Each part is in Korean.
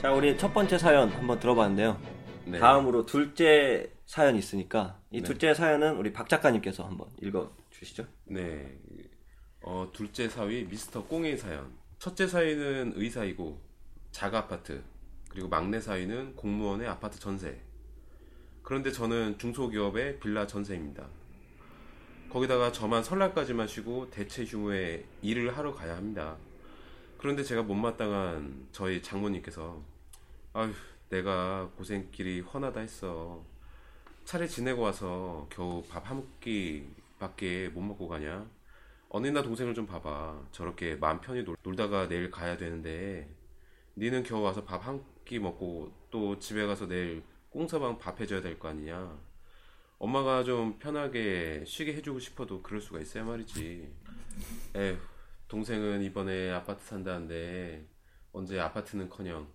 자, 우리 첫 번째 사연 한번 들어봤는데요. 네. 다음으로 둘째 사연이 있으니까 이 네. 둘째 사연은 우리 박 작가님께서 한번 읽어 주시죠. 네. 어, 둘째 사위 미스터 꽁의 사연. 첫째 사위는 의사이고 자가 아파트. 그리고 막내 사위는 공무원의 아파트 전세. 그런데 저는 중소기업의 빌라 전세입니다. 거기다가 저만 설날까지만 쉬고 대체 휴무에 일을 하러 가야 합니다. 그런데 제가 못마땅한 저희 장모님께서 아휴 내가 고생길이 훤하다 했어. 차례 지내고 와서 겨우 밥 한 끼밖에 못 먹고 가냐? 언니나 동생을 좀 봐봐. 저렇게 마음 편히 놀, 놀다가 내일 가야 되는데 니는 겨우 와서 밥 한 끼 먹고 또 집에 가서 내일 꽁사방 밥 해줘야 될 거 아니냐? 엄마가 좀 편하게 쉬게 해주고 싶어도 그럴 수가 있어야 말이지. 에휴, 동생은 이번에 아파트 산다는데 언제 아파트는커녕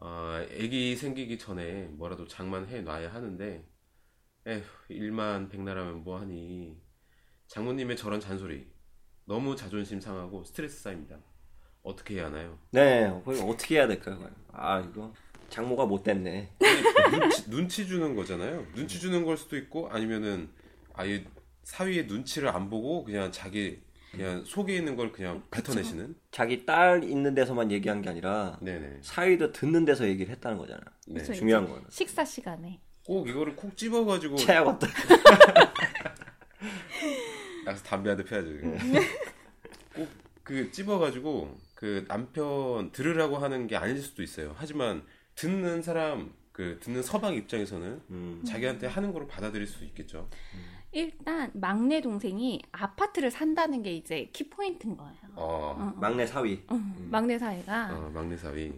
아, 애기 생기기 전에 뭐라도 장만해 놔야 하는데 에휴, 일만 백나라면 뭐하니. 장모님의 저런 잔소리. 너무 자존심 상하고 스트레스 쌓입니다. 어떻게 해야 하나요? 네, 어떻게 해야 될까요? 아, 이거 장모가 못 됐네. 눈치, 눈치 주는 거잖아요. 눈치 주는 걸 수도 있고 아니면은 아예 사위의 눈치를 안 보고 그냥 자기 그냥 속에 있는 걸 그냥 뱉어내시는. 자기 딸 있는 데서만 얘기한 게 아니라 네네. 사위도 듣는 데서 얘기를 했다는 거잖아. 네. 그쵸, 중요한 거는. 식사 시간에. 꼭 이거를 콕 집어가지고 최악 없다. 나가서 담배 한 대 펴야죠. 꼭 그 찝어가지고 그 남편 들으라고 하는 게 아닐 수도 있어요. 하지만 듣는 사람 그 듣는 서방 입장에서는 음. 자기한테 하는 거로 받아들일 수 있겠죠. 일단 막내 동생이 아파트를 산다는 게 이제 키포인트인 거예요. 어, 어, 막내 사위. 어, 막내 사이가 어, 막내 사위.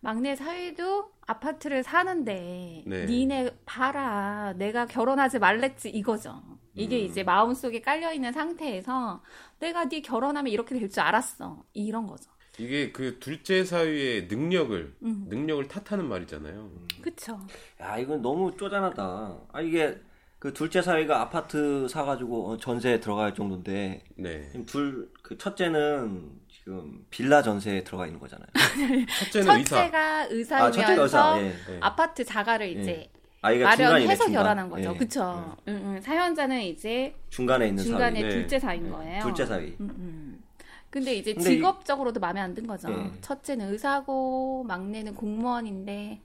막내 사위도 아파트를 사는데 네. 니네 봐라 내가 결혼하지 말랬지 이거죠. 이게 음. 이제 마음속에 깔려 있는 상태에서 내가 네 결혼하면 이렇게 될 줄 알았어 이런 거죠. 이게 그 둘째 사위의 능력을 음. 능력을 탓하는 말이잖아요. 그쵸. 야, 이건 너무 쪼잔하다. 아, 이게 그 둘째 사위가 아파트 사가지고 어, 전세에 들어갈 정도인데 네. 지금 둘, 그 첫째는 지금 빌라 전세에 들어가 있는 거잖아요. 첫째는 의사. 첫째가 의사이면서 아, 첫째가 의사. 예. 네. 아파트 자가를 이제 아이가 마련해서 중간. 결혼한 거죠. 예. 그쵸. 응, 응. 사연자는 이제 중간에 있는 중간에 사위. 네. 둘째 사인 거예요. 둘째 사위. 음, 음. 근데 이제 근데 이- 직업적으로도 마음에 안 든 거죠. 예. 첫째는 의사고 막내는 공무원인데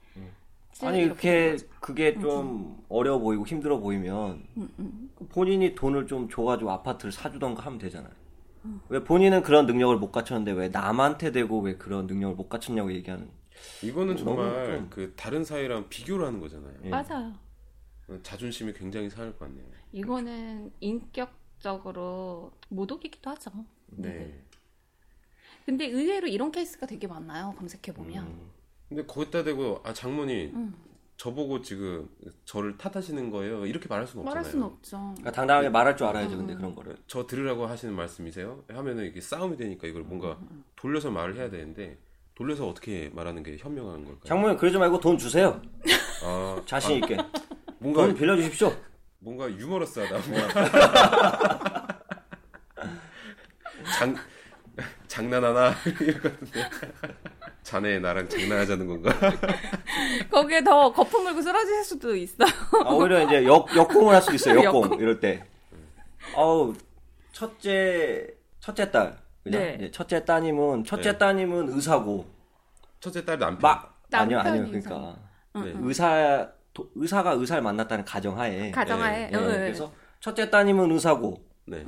아니 이렇게. 그게 좀 어려워 보이고 힘들어 보이면 음, 음. 본인이 돈을 좀 줘가지고 아파트를 사주던가 하면 되잖아요. 음. 왜 본인은 그런 능력을 못 갖췄는데 왜 남한테 대고 왜 그런 능력을 못 갖췄냐고 얘기하는. 이거는 정말 좀- 그 다른 사위랑 비교를 하는 거잖아요. 예. 맞아요. 자존심이 굉장히 상할 것 같네요. 이거는 인격적으로 모독이기도 하죠. 네. 근데 의외로 이런 케이스가 되게 많아요. 검색해 보면. 음. 근데 거기다 대고 아 장모님 음. 저보고 지금 저를 탓하시는 거예요. 이렇게 말할 수는 없잖아요. 말할 수는 없죠. 그러니까 당당하게 말할 줄 알아야죠. 음. 근데 그런 거를. 저 들으라고 하시는 말씀이세요? 하면은 이게 싸움이 되니까 이걸 뭔가 돌려서 말을 해야 되는데 돌려서 어떻게 말하는 게 현명한 걸까요? 장모님 그러지 말고 돈 주세요. 아, 자신 있게. 뭔가 돈 빌려 주십시오. 뭔가 유머러스하다. 장 장난하나 이럴 것 같은데. 자네 나랑 장난하자는 건가? 거기에 더 거품 물고 쓰러질 수도 있어. 아, 오히려 이제 역, 역공을 할 수도 있어요. 역공. 역공. 이럴 때. 어우, 첫째, 첫째 딸. 그죠? 네. 첫째 따님은, 첫째 네. 따님은 의사고, 첫째 딸 남편. 막, 아니요, 아니요. 그러니까. 네. 의사, 도- 의사가 의사를 만났다는 가정하에. 가정하에. 예, 어, 어, 그래서 첫째 따님은 의사고, 네.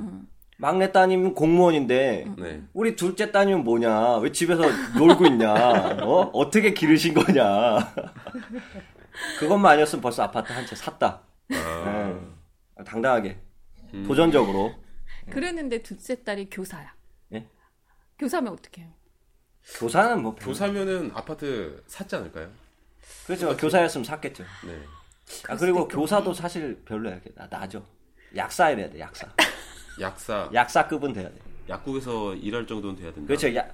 막내 따님은 공무원인데, 네. 우리 둘째 따님은 뭐냐? 왜 집에서 놀고 있냐? 어? 어떻게 기르신 거냐? 그것만 아니었으면 벌써 아파트 한 채 샀다. 아, 예. 당당하게. 음. 도전적으로. 그랬는데 둘째 딸이 교사야. 예? 교사면 어떡해요? 교사는 뭐. 교사면은 아파트 샀지 않을까요? 그렇죠. 교사였으면 샀겠죠. 네. 아, 그리고 교사도 사실 별로야. 나, 나죠. 약사 이래야 돼, 약사. 약사 약사급은 돼야 돼. 약국에서 일할 정도는 돼야 된다. 그렇죠. 야,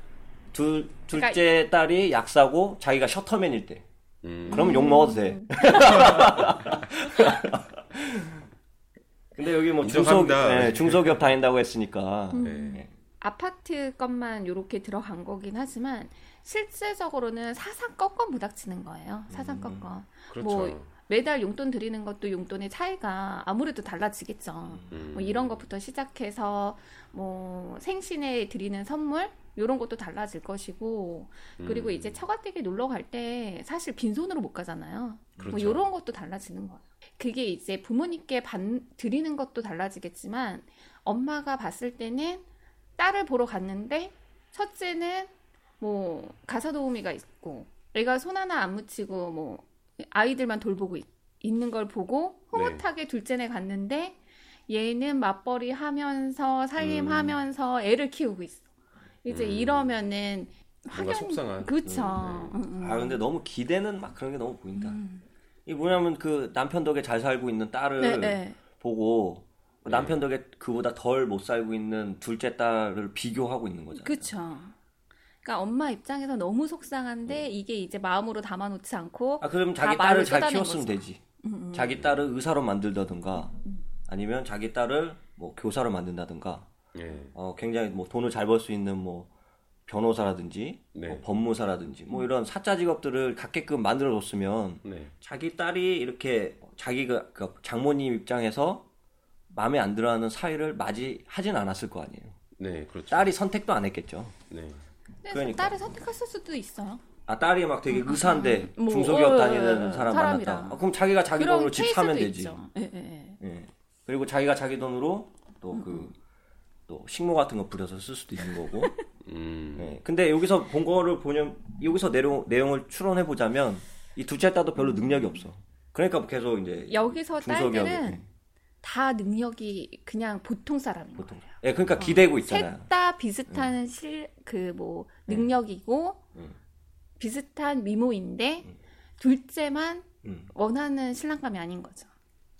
둘, 둘째 딸이 약사고 자기가 셔터맨일 때. 음. 그러면 욕 먹어도 돼. 근데 여기 뭐 중소, 인정합니다. 네, 중소기업 다닌다고 했으니까. 네. 아파트 것만 이렇게 들어간 거긴 하지만 실제적으로는 사상 꺾건 부닥치는 거예요. 사상 꺾건. 그렇죠. 뭐 매달 용돈 드리는 것도 용돈의 차이가 아무래도 달라지겠죠. 음. 뭐 이런 것부터 시작해서 뭐 생신에 드리는 선물 이런 것도 달라질 것이고 그리고 음. 이제 처가댁에 놀러 갈 때 사실 빈손으로 못 가잖아요. 뭐 그렇죠. 이런 것도 달라지는 거예요. 그게 이제 부모님께 반, 드리는 것도 달라지겠지만 엄마가 봤을 때는 딸을 보러 갔는데 첫째는 뭐 가사 도우미가 있고 애가 손 하나 안 묻히고 뭐 아이들만 돌보고 있, 있는 걸 보고 흐뭇하게 둘째네 갔는데 얘는 맞벌이 하면서 살림하면서 애를 키우고 있어. 이제 음. 이러면은 뭔가 속상한. 그쵸. 음, 응, 응. 아 근데 너무 기대는 막 그런 게 너무 보인다. 음. 이 뭐냐면 그 남편 덕에 잘 살고 있는 딸을 네, 네. 보고 네. 남편 덕에 그보다 덜 못 살고 있는 둘째 딸을 비교하고 있는 거잖아요. 그쵸. 그러니까 엄마 입장에서 너무 속상한데 이게 이제 마음으로 담아놓지 않고 아 그럼 다 자기 딸을 잘 키웠으면 거죠. 되지. 음, 음. 자기 딸을 의사로 만들다든가 아니면 자기 딸을 뭐 교사로 만든다든가 예. 어, 굉장히 뭐 돈을 잘 벌 수 있는 뭐 변호사라든지 네. 뭐 법무사라든지 뭐 이런 사짜 직업들을 갖게끔 만들어 줬으면 네. 자기 딸이 이렇게 자기가 그 장모님 입장에서 마음에 안 들어하는 사위를 맞이하진 않았을 거 아니에요. 네, 그렇죠. 딸이 선택도 안 했겠죠. 네. 그러니까. 딸을 선택했을 수도 있어요. 아 딸이 막 되게 의사인데 뭐, 중소기업 어, 다니는 어, 사람 사람이라. 만났다. 아, 그럼 자기가 자기 돈으로 집 사면 되지. 예, 예, 예. 예. 그리고 자기가 자기 돈으로 또 그또 식모 같은 거 부려서 쓸 수도 있는 거고. 음. 예. 근데 여기서 본 거를 보면 여기서 내용 내용을 추론해 보자면 이 둘째 딸도 별로 능력이 없어. 그러니까 계속 이제 여기서 중소기업이 딸들은 예, 다 능력이 그냥 보통 사람인 보통. 거예요. 예, 그러니까 기대고 있잖아요. 셋 다 비슷한 실그 뭐 능력이고 음. 비슷한 미모인데 둘째만 음. 원하는 신랑감이 아닌 거죠.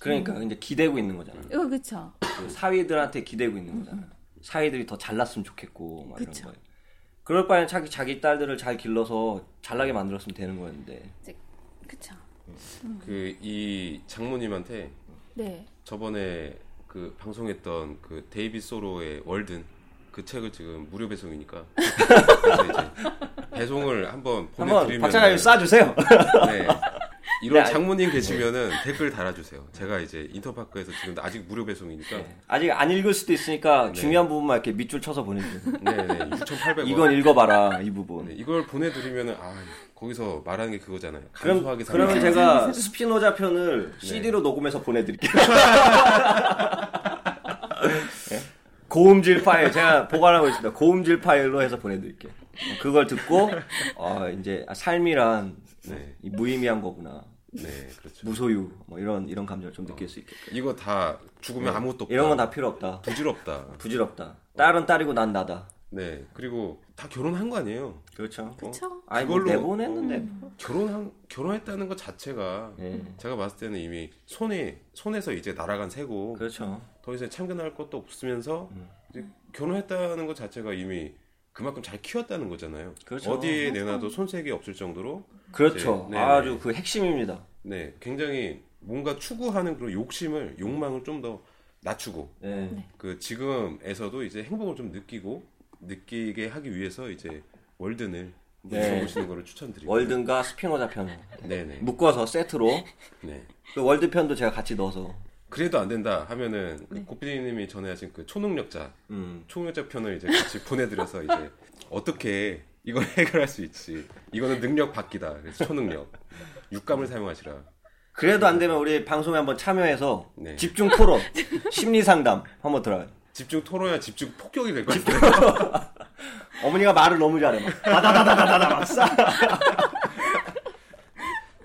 그러니까 이제 기대고 있는 거잖아. 이거 그렇죠. 그 사위들한테 기대고 있는 거잖아. 사위들이 더 잘났으면 좋겠고 막 이런 그쵸. 거예요. 그럴 바에는 자기 자기 딸들을 잘 길러서 잘나게 만들었으면 되는 거였는데. 그렇죠. 그이 장모님한테 네. 저번에 그 방송했던 그 데이비 소로의 월든 그 책을 지금 무료 배송이니까 그래서 이제 배송을 한번 보내드리면 박찬하님 쏴주세요. 네. 이런 네, 장모님 계시면은 댓글 달아주세요. 제가 이제 인터파크에서 지금 아직 무료 배송이니까 아직 안 읽을 수도 있으니까 네. 중요한 부분만 이렇게 밑줄 쳐서 보내주세요. 네 네 6,800원. 이건 읽어봐라 이 부분. 네, 이걸 보내드리면은 아 거기서 말하는 게 그거잖아요. 그럼 감소하게 그러면. 제가 스피노자 편을 네. CD로 녹음해서 보내드릴게요. 예? 고음질 파일 제가 보관하고 있습니다. 고음질 파일로 해서 보내드릴게요. 그걸 듣고 어, 이제 아, 삶이란 네. 이 무의미한 거구나. 네 그렇죠. 무소유 뭐 이런 이런 감정을 좀 느낄 수 있게끔. 이거 다 죽으면 아무것도 없다. 네. 이런 건 다 필요 없다. 부질없다. 부질없다. 딸은 딸이고 난 나다. 네 그리고 다 결혼한 거 아니에요. 그렇죠. 그렇죠. 아니 뭐 그걸로- 내보냈는데. 결혼한 결혼했다는 것 자체가 예. 제가 봤을 때는 이미 손에 손에서 이제 날아간 새고 그렇죠. 더 이상 참견할 것도 없으면서 음. 이제 결혼했다는 것 자체가 이미 그만큼 잘 키웠다는 거잖아요. 그렇죠. 어디에 내놔도 손색이 없을 정도로 그렇죠. 네, 네, 아주 네. 그 핵심입니다. 네 굉장히 뭔가 추구하는 그런 욕심을 욕망을 좀 더 낮추고 예. 그 지금에서도 이제 행복을 좀 느끼고 느끼게 하기 위해서 이제 월든을 네. 보시는 거를 추천드리고 월든과 스피노자 편 네네 묶어서 세트로 네. 그 월드 편도 제가 같이 넣어서 그래도 안 된다 하면은 네. 그 고피디님이 전에 하신 그 초능력자 음. 초능력자 편을 이제 같이 보내드려서 이제 어떻게 이걸 해결할 수 있지 이거는 능력 받기다 그래서 초능력 육감을 사용하시라 그래도 안 되면 우리 방송에 한번 참여해서 네. 집중 토론, 심리 상담 한번 들어요. 집중 토론이야 집중 폭격이 될 것 같아요 어머니가 말을 너무 잘해. 막 다다다다다다 막 싸.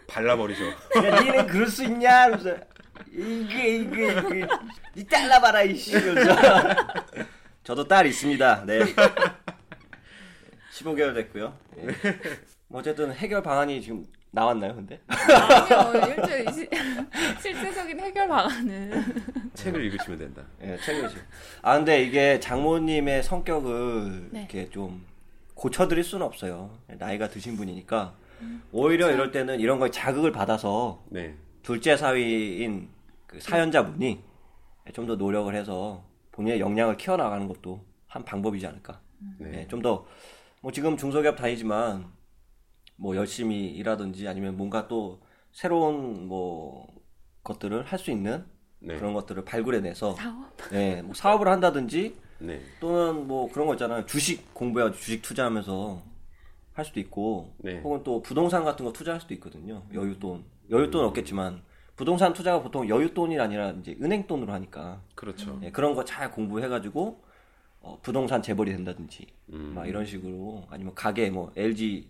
발라버리죠 야, 니는 그럴 수 있냐? 그러면서 이게 이게 이게 니 잘라봐라 이씨. 이러면서 저도 딸 있습니다. 네. 15개월 됐고요. 예. 뭐 어쨌든 해결 방안이 지금 나왔나요, 근데? 아니요, 일주일 시- 실제적인 해결 방안은 책을 읽으시면 된다 예, 책이지. 아 근데 이게 장모님의 성격을 네. 이렇게 좀 고쳐드릴 수는 없어요. 나이가 드신 분이니까 오히려 이럴 때는 이런 거에 자극을 받아서 네 둘째 사위인 그 사연자분이 좀 더 노력을 해서 본인의 역량을 키워나가는 것도 한 방법이지 않을까. 네. 네, 좀더 뭐 지금 중소기업 다니지만 뭐 열심히 일하든지 아니면 뭔가 또 새로운 뭐 것들을 할 수 있는 네. 그런 것들을 발굴해내서 사업. 네, 뭐 사업을 한다든지 네. 또는 뭐 그런 거 있잖아요. 주식 공부해가지고 주식 투자하면서 할 수도 있고 네. 혹은 또 부동산 같은 거 투자할 수도 있거든요. 여윳돈. 여윳돈은 없겠지만 부동산 투자가 보통 여윳돈이 아니라 이제 은행 돈으로 하니까 그렇죠. 네, 그런 거 잘 공부해가지고 어, 부동산 재벌이 된다든지 음. 막 이런 식으로 아니면 가게 뭐 LG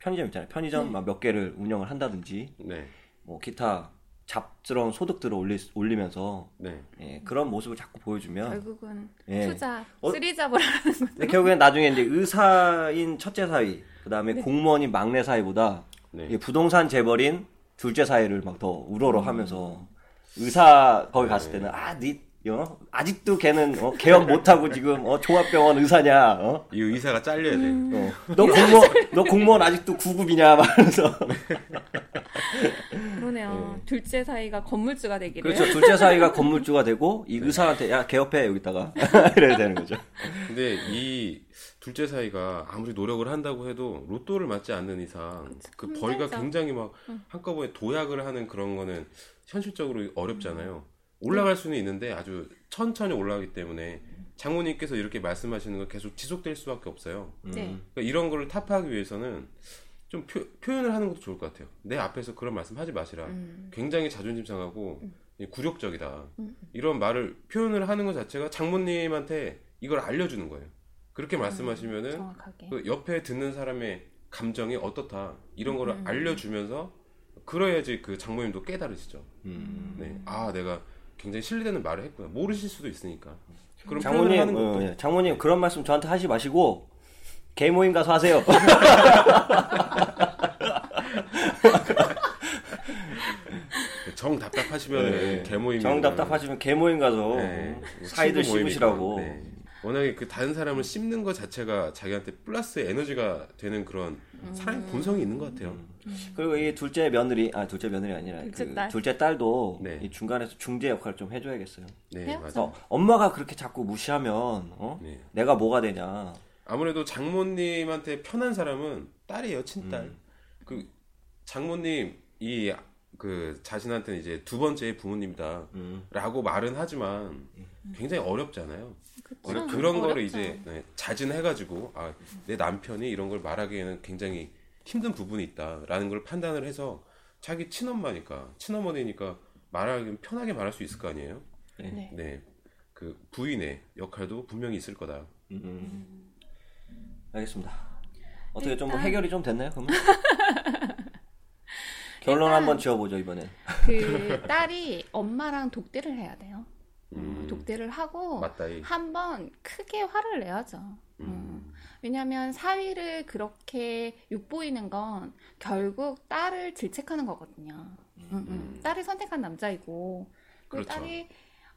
편의점 있잖아요. 편의점 막몇 개를 운영을 한다든지 네. 뭐 기타 잡스러운 소득들을 올리, 올리면서 네. 예, 그런 모습을 자꾸 보여주면 결국은 예. 투자, 어? 쓰리잡을 하는 거. 근데 결국엔 나중에 이제 의사인 첫째 사위, 그 다음에 공무원인 막내 사위보다 네. 이 부동산 재벌인 둘째 사위를 막 더 우러러하면서 의사 거기 갔을 때는 아, 니 어? 아직도 걔는 어, 개업 못하고 지금 어, 종합병원 의사냐? 어? 이 의사가 잘려야 돼. 어. 너 공무원 너 공무원 아직도 9급이냐? 말하면서 그러네요. 둘째 사이가 건물주가 되기를. 그렇죠. 둘째 사위가 건물주가 되고 이 의사한테 야 개업해 여기다가 이래야 되는 거죠. 근데 이 둘째 사이가 아무리 노력을 한다고 해도 로또를 맞지 않는 이상 그 벌이가. 굉장히 막 한꺼번에 도약을 하는 그런 거는 현실적으로 어렵잖아요. 올라갈 수는 있는데 아주 천천히 올라가기 때문에 장모님께서 이렇게 말씀하시는 건 계속 지속될 수밖에 없어요. 음. 네. 그러니까 이런 거를 타파하기 위해서는 좀 표, 현을 하는 것도 좋을 것 같아요. 내 앞에서 그런 말씀 하지 마시라. 음. 굉장히 자존심 상하고 굴욕적이다. 이런 말을 표현을 하는 것 자체가 장모님한테 이걸 알려주는 거예요. 그렇게 말씀하시면은 정확하게. 그 옆에 듣는 사람의 감정이 어떻다 이런 거를 음. 알려주면서 그래야지 그 장모님도 깨달으시죠. 음. 네, 아 내가 굉장히 신뢰되는 말을 했구나. 모르실 수도 있으니까. 그럼 장모님, 하는 것도 어, 예. 장모님 그런 말씀 저한테 하지 마시고 개 모임 가서 하세요. 정 답답하시면 네. 개모임 정 답답하시면 개 모임 가서 네. 사이들 친구 모임이고. 씹으시라고. 네. 워낙에 그 다른 사람을 씹는 것 자체가 자기한테 플러스 에너지가 되는 그런 사람의 본성이 있는 것 같아요. 그리고 이 둘째 며느리, 아 둘째 며느리 아니라 둘째 그 딸. 둘째 딸도 네. 이 중간에서 중재 역할을 좀 해줘야겠어요. 네. 맞아. 어, 엄마가 그렇게 자꾸 무시하면 어? 네. 내가 뭐가 되냐. 아무래도 장모님한테 편한 사람은 딸이에요, 친딸. 음. 그 장모님 이 그 자신한테 는 이제 두 번째 부모님이다라고 음. 말은 하지만 굉장히 어렵잖아요. 그쵸. 그런 그런 거를 어렵죠. 이제 네, 자진해가지고 아, 내 남편이 이런 걸 말하기에는 굉장히 힘든 부분이 있다라는 걸 판단을 해서 자기 친엄마니까 친어머니니까 말하기 편하게 말할 수 있을 거 아니에요. 네. 네, 그 부인의 역할도 분명히 있을 거다. 음. 알겠습니다. 어떻게 좀뭐 일단- 해결이 좀 됐나요? 그러면 결론 한번 지어보죠 이번에. 그 딸이 엄마랑 독대를 해야 돼요. 음. 독대를 하고 맞다이. 한번 크게 화를 내야죠. 음. 왜냐하면 사위를 그렇게 욕보이는 건 결국 딸을 질책하는 거거든요. 음, 음. 딸을 선택한 남자이고 그 그렇죠. 딸이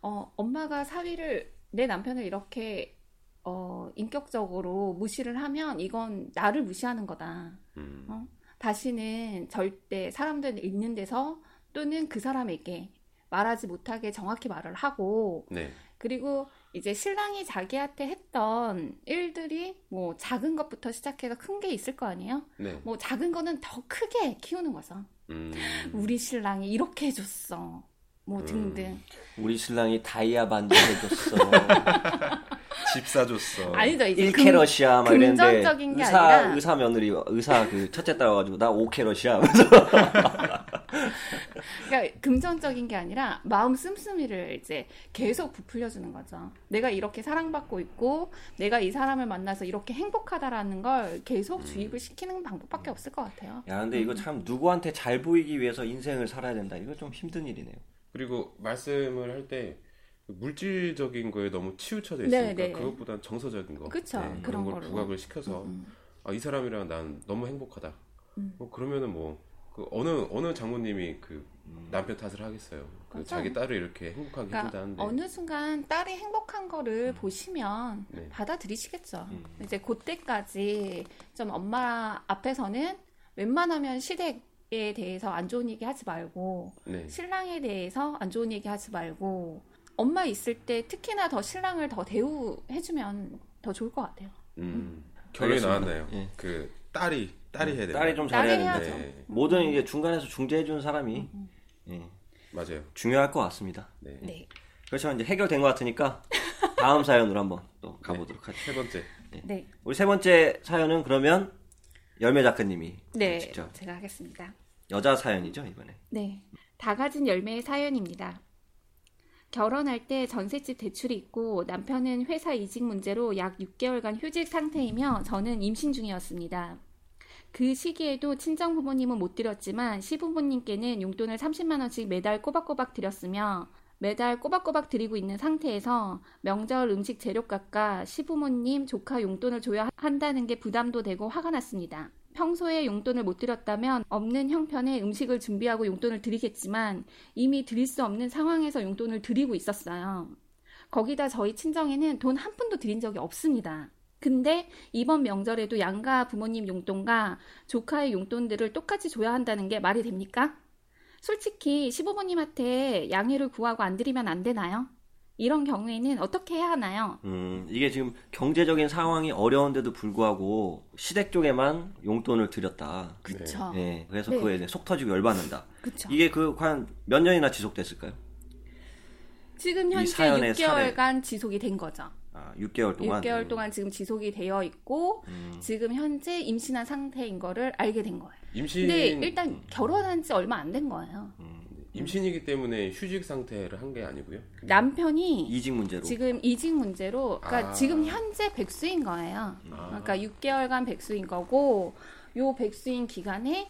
어, 엄마가 사위를 내 남편을 이렇게 어, 인격적으로 무시를 하면 이건 나를 무시하는 거다. 음. 어? 다시는 절대 사람들 있는 데서 또는 그 사람에게 말하지 못하게 정확히 말을 하고 네. 그리고 이제 신랑이 자기한테 했던 일들이 뭐 작은 것부터 시작해서 큰 게 있을 거 아니에요? 네. 뭐 작은 거는 더 크게 키우는 거죠. 음. 우리 신랑이 이렇게 해줬어. 뭐 등등. 우리 신랑이 다이아 반지 해줬어. 집 사줬어. 아니죠 이제 금- 1캐럿이야 막 이랬는데 금전적인 게 의사 아니라 의사 며느리 의사 그 첫째 딸 와가지고 나 5캐럿이야 하면서 그러니까 금전적인 게 아니라 마음 씀씀이를 이제 계속 부풀려 주는 거죠. 내가 이렇게 사랑받고 있고 내가 이 사람을 만나서 이렇게 행복하다라는 걸 계속 주입을 시키는 방법밖에 없을 것 같아요. 야 근데 이거 참 누구한테 잘 보이기 위해서 인생을 살아야 된다 이거 좀 힘든 일이네요. 그리고 말씀을 할때 물질적인 거에 너무 치우쳐져 있으니까 네, 네. 그것보단 정서적인 거, 그쵸. 그런 그런 걸 걸로. 부각을 시켜서 음. 아, 이 사람이랑 난 너무 행복하다. 음. 뭐 그러면은 뭐 그 어느 어느 장모님이 그 남편 탓을 하겠어요. 그 맞아. 자기 딸을 이렇게 행복하게 그러니까 해준다는데. 어느 순간 딸이 행복한 거를 보시면 네. 받아들이시겠죠. 음. 이제 그때까지 좀 엄마 앞에서는 웬만하면 시댁 에 대해서 안 좋은 얘기 하지 말고 네. 신랑에 대해서 안 좋은 얘기 하지 말고 엄마 있을 때 특히나 더 신랑을 더 대우해주면 더 좋을 것 같아요. 음. 결론이 알겠습니다. 나왔나요? 예. 그 딸이 딸이 해야 돼요. 딸이 좀 딸이 잘해야. 되는데 네, 모든 이게 중간에서 중재해 주는 사람이 음, 예, 맞아요. 중요할 것 같습니다. 네. 네. 그렇지만 이제 해결된 것 같으니까 다음 사연으로 한번 또 가보도록 하죠. 세 번째. 네. 우리 세 번째 사연은 그러면 열매 작가님이 네. 직접 제가 하겠습니다. 여자 사연이죠 이번에. 네. 다 가진 열매의 사연입니다. 결혼할 때 전셋집 대출이 있고 남편은 회사 이직 문제로 약 6개월간 휴직 상태이며 저는 임신 중이었습니다. 그 시기에도 친정 부모님은 못 드렸지만 시부모님께는 용돈을 30만 원씩 매달 꼬박꼬박 드렸으며 매달 꼬박꼬박 드리고 있는 상태에서 명절 음식 재료값과 시부모님, 조카 용돈을 줘야 한다는 게 부담도 되고 화가 났습니다. 평소에 용돈을 못 드렸다면 없는 형편에 음식을 준비하고 용돈을 드리겠지만 이미 드릴 수 없는 상황에서 용돈을 드리고 있었어요. 거기다 저희 친정에는 돈 한 푼도 드린 적이 없습니다. 근데 이번 명절에도 양가 부모님 용돈과 조카의 용돈들을 똑같이 줘야 한다는 게 말이 됩니까? 솔직히 시부모님한테 양해를 구하고 안 드리면 안 되나요? 이런 경우에는 어떻게 해야 하나요? 음, 이게 지금 경제적인 상황이 어려운데도 불구하고 시댁 쪽에만 용돈을 드렸다. 그쵸. 예, 그래서 네. 그거에 대해 속 터지고 열받는다. 그쵸. 이게 그 과연 몇 년이나 지속됐을까요? 지금 이 현재 사연의 6개월간 지속이 된 거죠. 아, 6개월 동안. 6개월 동안 지금 지속이 되어 있고 음. 지금 현재 임신한 상태인 거를 알게 된 거예요. 임신 근데 일단 결혼한 지 얼마 안 된 거예요. 임신이기 때문에 휴직 상태를 한 게 아니고요. 남편이 이직 문제로. 지금 이직 문제로 그러니까 아. 지금 현재 백수인 거예요. 그러니까 6개월간 백수인 거고 요 백수인 기간에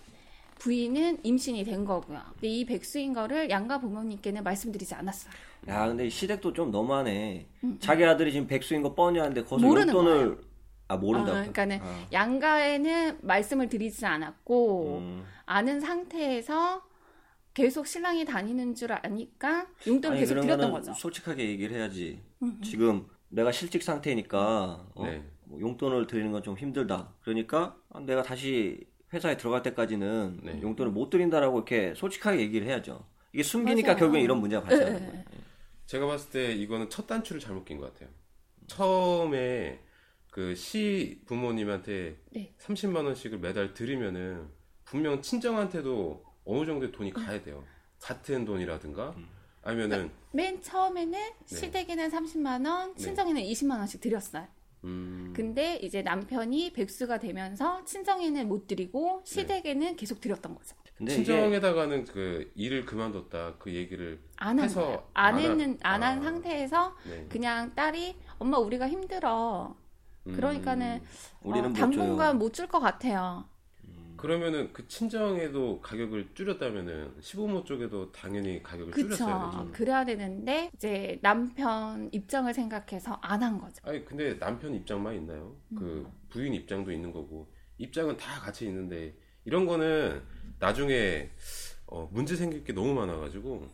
부인은 임신이 된 거고요. 근데 이 백수인 거를 양가 부모님께는 말씀드리지 않았어요. 야, 근데 시댁도 좀 너무하네. 자기 아들이 지금 백수인 거 뻔히 아는데 거기서 음, 모르는 용돈을 아 모른다고. 아, 그러니까는 아. 양가에는 말씀을 드리지 않았고 음. 아는 상태에서 계속 신랑이 다니는 줄 아니까 용돈을 아니, 계속 드렸던 거죠. 음, 솔직하게 얘기를 해야지. 지금 내가 실직 상태니까 어, 네. 뭐 용돈을 드리는 건 좀 힘들다. 그러니까 내가 다시 회사에 들어갈 때까지는 네. 용돈을 못 드린다라고 이렇게 솔직하게 얘기를 해야죠. 이게 숨기니까 맞아요. 결국엔 이런 문제가 발생하는 네. 거예요. 제가 봤을 때 이거는 첫 단추를 잘못 낀 것 같아요. 처음에 그 시 부모님한테 네. 30만 원씩을 매달 드리면은 분명 친정한테도 어느 정도의 돈이 가야 돼요. 같은 돈이라든가 아니면은 맨 처음에는 시댁에는 30만 원, 친정에는 20만 원씩 드렸어요. 음, 근데 이제 남편이 백수가 되면서 친정에는 못 드리고 네. 시댁에는 계속 드렸던 거죠. 친정에다가는 그 일을 그만뒀다 그 얘기를 안한 해서. 안 안 했는 안한 아. 상태에서 네. 그냥 딸이 엄마 우리가 힘들어. 그러니까는 음, 우리는 어, 못 당분간. 못 줄 것 같아요. 그러면은 그 친정에도 가격을 줄였다면은 시부모 쪽에도 당연히 가격을 그쵸. 줄였어야 되죠. 그래야 되는데 이제 남편 입장을 생각해서 안 한 거죠. 아니 근데 남편 입장만 있나요? 그 음. 부인 입장도 있는 거고 입장은 다 같이 있는데 이런 거는 나중에 어, 문제 생길 게 너무 많아가지고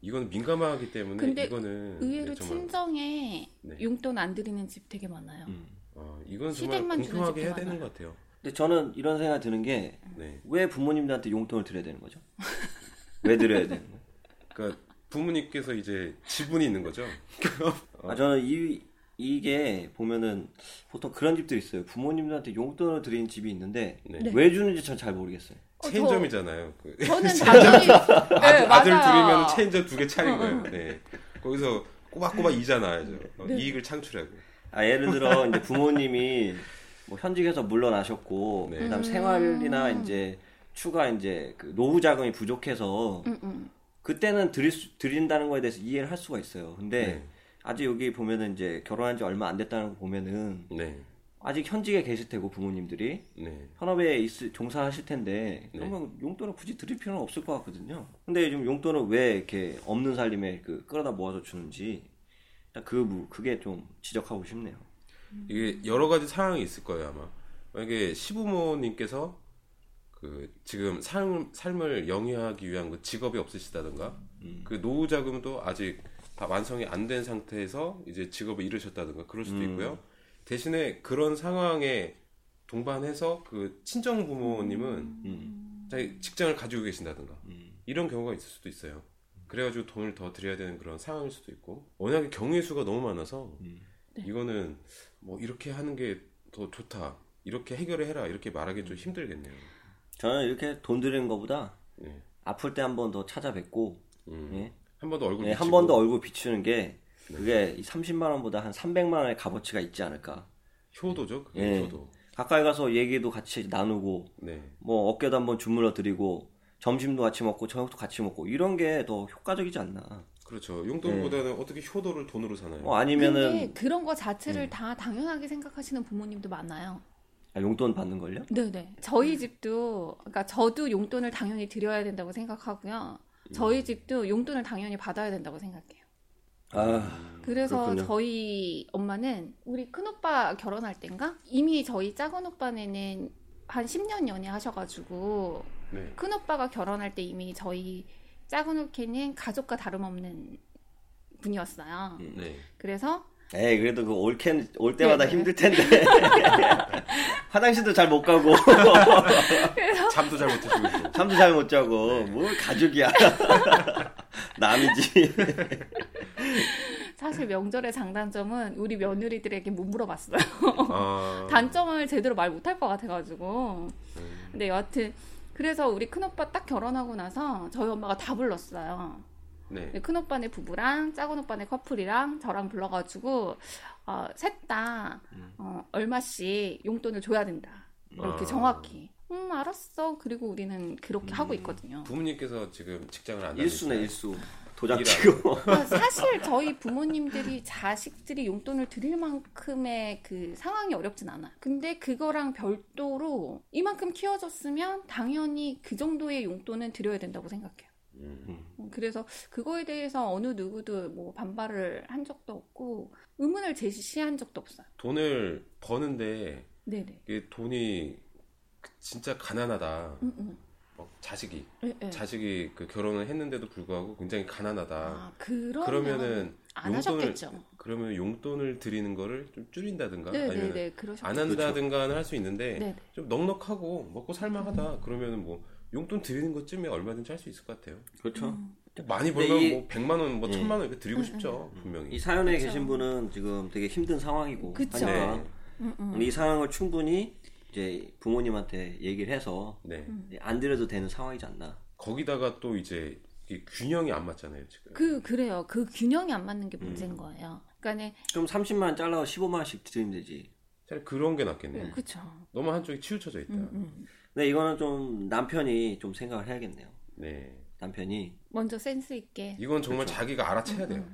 이거는 민감하기 때문에 근데 이거는 의외로 네, 정말 친정에 네. 용돈 안 드리는 집 되게 많아요. 음. 어, 이건 정말 공평하게 해야 되는. 것 같아요. 근데 저는 이런 생각이 드는 게왜 네, 부모님들한테 용돈을 드려야 되는 거죠? 왜 드려야 되는 거예요? 그러니까 부모님께서 이제 지분이 있는 거죠. 아, 저는 이, 이게 보면은 보통 그런 집들이 있어요. 부모님들한테 용돈을 드리는 집이 있는데 네. 네. 왜 주는지 전 잘 모르겠어요. 어, 저- 체인점이잖아요. 그 저는 당연히 네, 아들. 둘이면 체인점 두 개 차린 거예요. 네. 거기서 꼬박꼬박 이자 나야죠. 어, 네. 이익을 창출하고. 아, 예를 들어 이제 부모님이 뭐 현직에서 물러나셨고 네. 그다음 음. 생활이나 이제 추가 이제 그 노후 자금이 부족해서 음, 음. 그때는 드릴 수, 드린다는 거에 대해서 이해를 할 수가 있어요. 근데 네. 아직 여기 보면은 이제 결혼한 지 얼마 안 됐다는 거 보면은 네. 아직 현직에 계실 테고 부모님들이 네. 현업에 있, 종사하실 텐데 네. 그러면 용돈을 굳이 드릴 필요는 없을 것 같거든요. 근데 지금 용돈을 왜 이렇게 없는 살림에 그 끌어다 모아서 주는지 일단 그 무- 그게 좀 지적하고 싶네요. 이게 여러 가지 상황이 있을 거예요 아마 만약에 시부모님께서 그 지금 삶, 삶을 영위하기 위한 그 직업이 없으시다든가 그 노후 자금도 아직 다 완성이 안 된 상태에서 이제 직업을 잃으셨다든가 그럴 수도 음. 있고요 대신에 그런 상황에 동반해서 그 친정 부모님은 음. 자기 직장을 가지고 계신다든가 음. 이런 경우가 있을 수도 있어요. 그래가지고 돈을 더 드려야 되는 그런 상황일 수도 있고 워낙에 경우의 수가 너무 많아서 음. 네. 이거는 뭐 이렇게 하는 게 더 좋다. 이렇게 해결을 해라. 이렇게 말하기 좀 힘들겠네요. 저는 이렇게 돈 들이는 것보다 예. 아플 때 한 번 더 찾아뵙고 음. 예. 한번 더 얼굴 예, 한 비치고. 번더 얼굴 비추는 게 그게 이 30만 원보다 한 300만 원의 값어치가 있지 않을까. 효도죠. 예. 효도. 가까이 가서 얘기도 같이 나누고 네. 뭐 어깨도 한번 주물러 드리고 점심도 같이 먹고 저녁도 같이 먹고 이런 게 더 효과적이지 않나. 그렇죠. 용돈보다는 어떻게 효도를 돈으로 사나요? 뭐 근데 아니면은 그런 거 자체를 다 당연하게 생각하시는 부모님도 많아요. 아, 용돈 받는 걸요? 네네. 저희 집도, 그러니까 저도 용돈을 당연히 드려야 된다고 생각하고요. 저희 집도 용돈을 당연히 받아야 된다고 생각해요. 아 그래서 그렇군요. 저희 엄마는 우리 큰오빠 결혼할 땐가? 이미 저희 작은 오빠네는 한 10년 연애하셔가지고 네. 큰오빠가 결혼할 때 이미 저희 작은 오케는 가족과 다름없는 분이었어요. 네. 그래서 에이 그래도 그 올캔 올 때마다 네, 네. 힘들 텐데 화장실도 잘 못 가고 잠도 잘못 드시고. 잠도 잘 못 자고 뭘 가족이야 남이지 사실 명절의 장단점은 우리 며느리들에게 못 물어봤어요. 아. 단점을 제대로 말 못할 것 같아가지고. 음. 근데 여하튼 그래서 우리 큰오빠 딱 결혼하고 나서 저희 엄마가 다 불렀어요. 네. 큰 오빠네 부부랑 작은 오빠네 커플이랑 저랑 불러가지고 어, 셋다 어, 얼마씩 용돈을 줘야 된다. 이렇게 아. 정확히. 음 알았어. 그리고 우리는 그렇게 하고 있거든요. 부모님께서 지금 직장을 안 일수네 다니시나요? 일수 도장. 치고 그러니까 사실 저희 부모님들이 자식들이 용돈을 드릴 만큼의 그 상황이 어렵진 않아요. 근데 그거랑 별도로 이만큼 키워줬으면 당연히 그 정도의 용돈은 드려야 된다고 생각해요. 음. 음, 그래서 그거에 대해서 어느 누구도 뭐 반발을 한 적도 없고 의문을 제시한 적도 없어요. 돈을 버는데 네네. 돈이 그 진짜 가난하다. 음, 음. 어, 자식이 예, 예. 자식이 그 결혼을 했는데도 불구하고 굉장히 가난하다. 아, 그러면 그러면은 안 용돈을- 하셨겠죠. 그러면 용돈을 드리는 거를 좀 줄인다든가 아니면 네네네. 그러셨겠죠. 안 한다든가는 할 수 있는데 네네. 좀 넉넉하고 먹고 살만하다. 그러면은 뭐 용돈 드리는 것쯤에 얼마든지 할 수 있을 것 같아요. 그렇죠 음. 많이 벌면 이- 뭐 100만 원, 뭐 예. 1000만 원 이렇게 드리고 음, 싶죠. 분명히. 이 사연에 그쵸. 계신 분은 지금 되게 힘든 상황이고 그쵸. 하니까 네. 음, 음. 근데 이 상황을 충분히 이제 부모님한테 얘기를 해서 네. 음. 안 드려도 되는 상황이지 않나 거기다가 또 이제 이게 균형이 안 맞잖아요, 지금. 그 그래요. 그 균형이 안 맞는 게 음. 문제인 거예요. 그러니까 그럼 30만 원 잘라서 15만 원씩 드리면 되지 차라리 그런 게 낫겠네요. 그렇죠. 너무 한쪽이 치우쳐져 있다. 음, 음. 근데 이거는 좀 남편이 좀 생각을 해야겠네요 네. 남편이 먼저 센스 있게. 이건 정말 자기가 알아채야 돼요.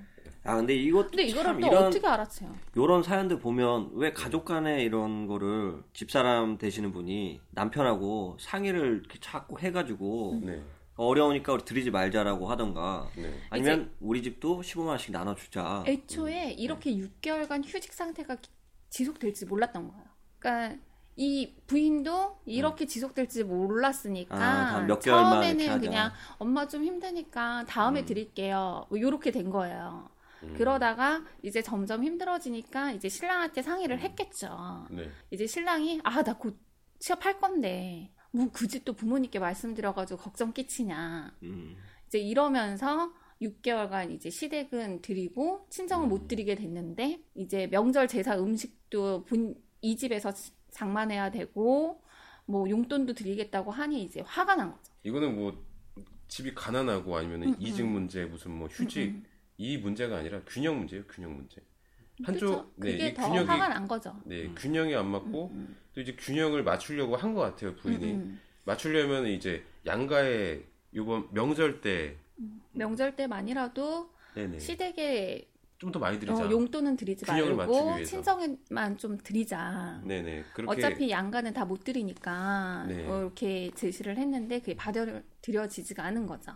아 근데 이것도 근데 이거를 참또 이런 어떻게 알아채요? 요런 사연들 보면 왜 가족 간에 이런 거를 집사람 되시는 분이 남편하고 상의를 이렇게 자꾸 해가지고 네. 어려우니까 우리 드리지 말자라고 하던가 네. 아니면 우리 집도 15만 원씩 나눠주자 애초에 이렇게 6개월간 휴직 상태가 기- 지속될지 몰랐던 거예요. 그러니까 이 부인도 이렇게 지속될지 몰랐으니까 음. 아, 처음에는. 그냥 엄마 좀 힘드니까 다음에 음. 드릴게요. 뭐 이렇게 된 거예요. 음. 그러다가 이제 점점 힘들어지니까 이제 신랑한테 상의를 했겠죠. 네. 이제 신랑이 아 나 곧 취업할 건데 뭐 굳이 또 부모님께 말씀드려가지고 걱정 끼치냐. 음. 이제 이러면서 6개월간 이제 시댁은 드리고 친정은 음. 못 드리게 됐는데 이제 명절 제사 음식도 본, 이 집에서 장만해야 되고 뭐 용돈도 드리겠다고 하니 이제 화가 난 거죠. 이거는 뭐 집이 가난하고 아니면 음, 이직 음. 문제 무슨 뭐 휴직 음, 이 문제가 아니라 균형 문제예요. 균형 문제. 한쪽 그쵸? 네, 그게 이더 균형이 화가 난 거죠. 네, 균형이 안 맞고 음, 또 이제 균형을 맞추려고 한 것 같아요, 부인이. 음, 음. 맞추려면 이제 양가의 요번 명절 때 명절 때만이라도 네네. 시댁에 좀 더 많이 드리자. 어, 용돈은 드리지 균형을 맞추기 말고 위해서. 친정에만 좀 드리자. 네네. 그렇게 어차피 양가는 다 못 드리니까 네. 어, 이렇게 제시를 했는데 그게 받아들여지지가 않은 거죠.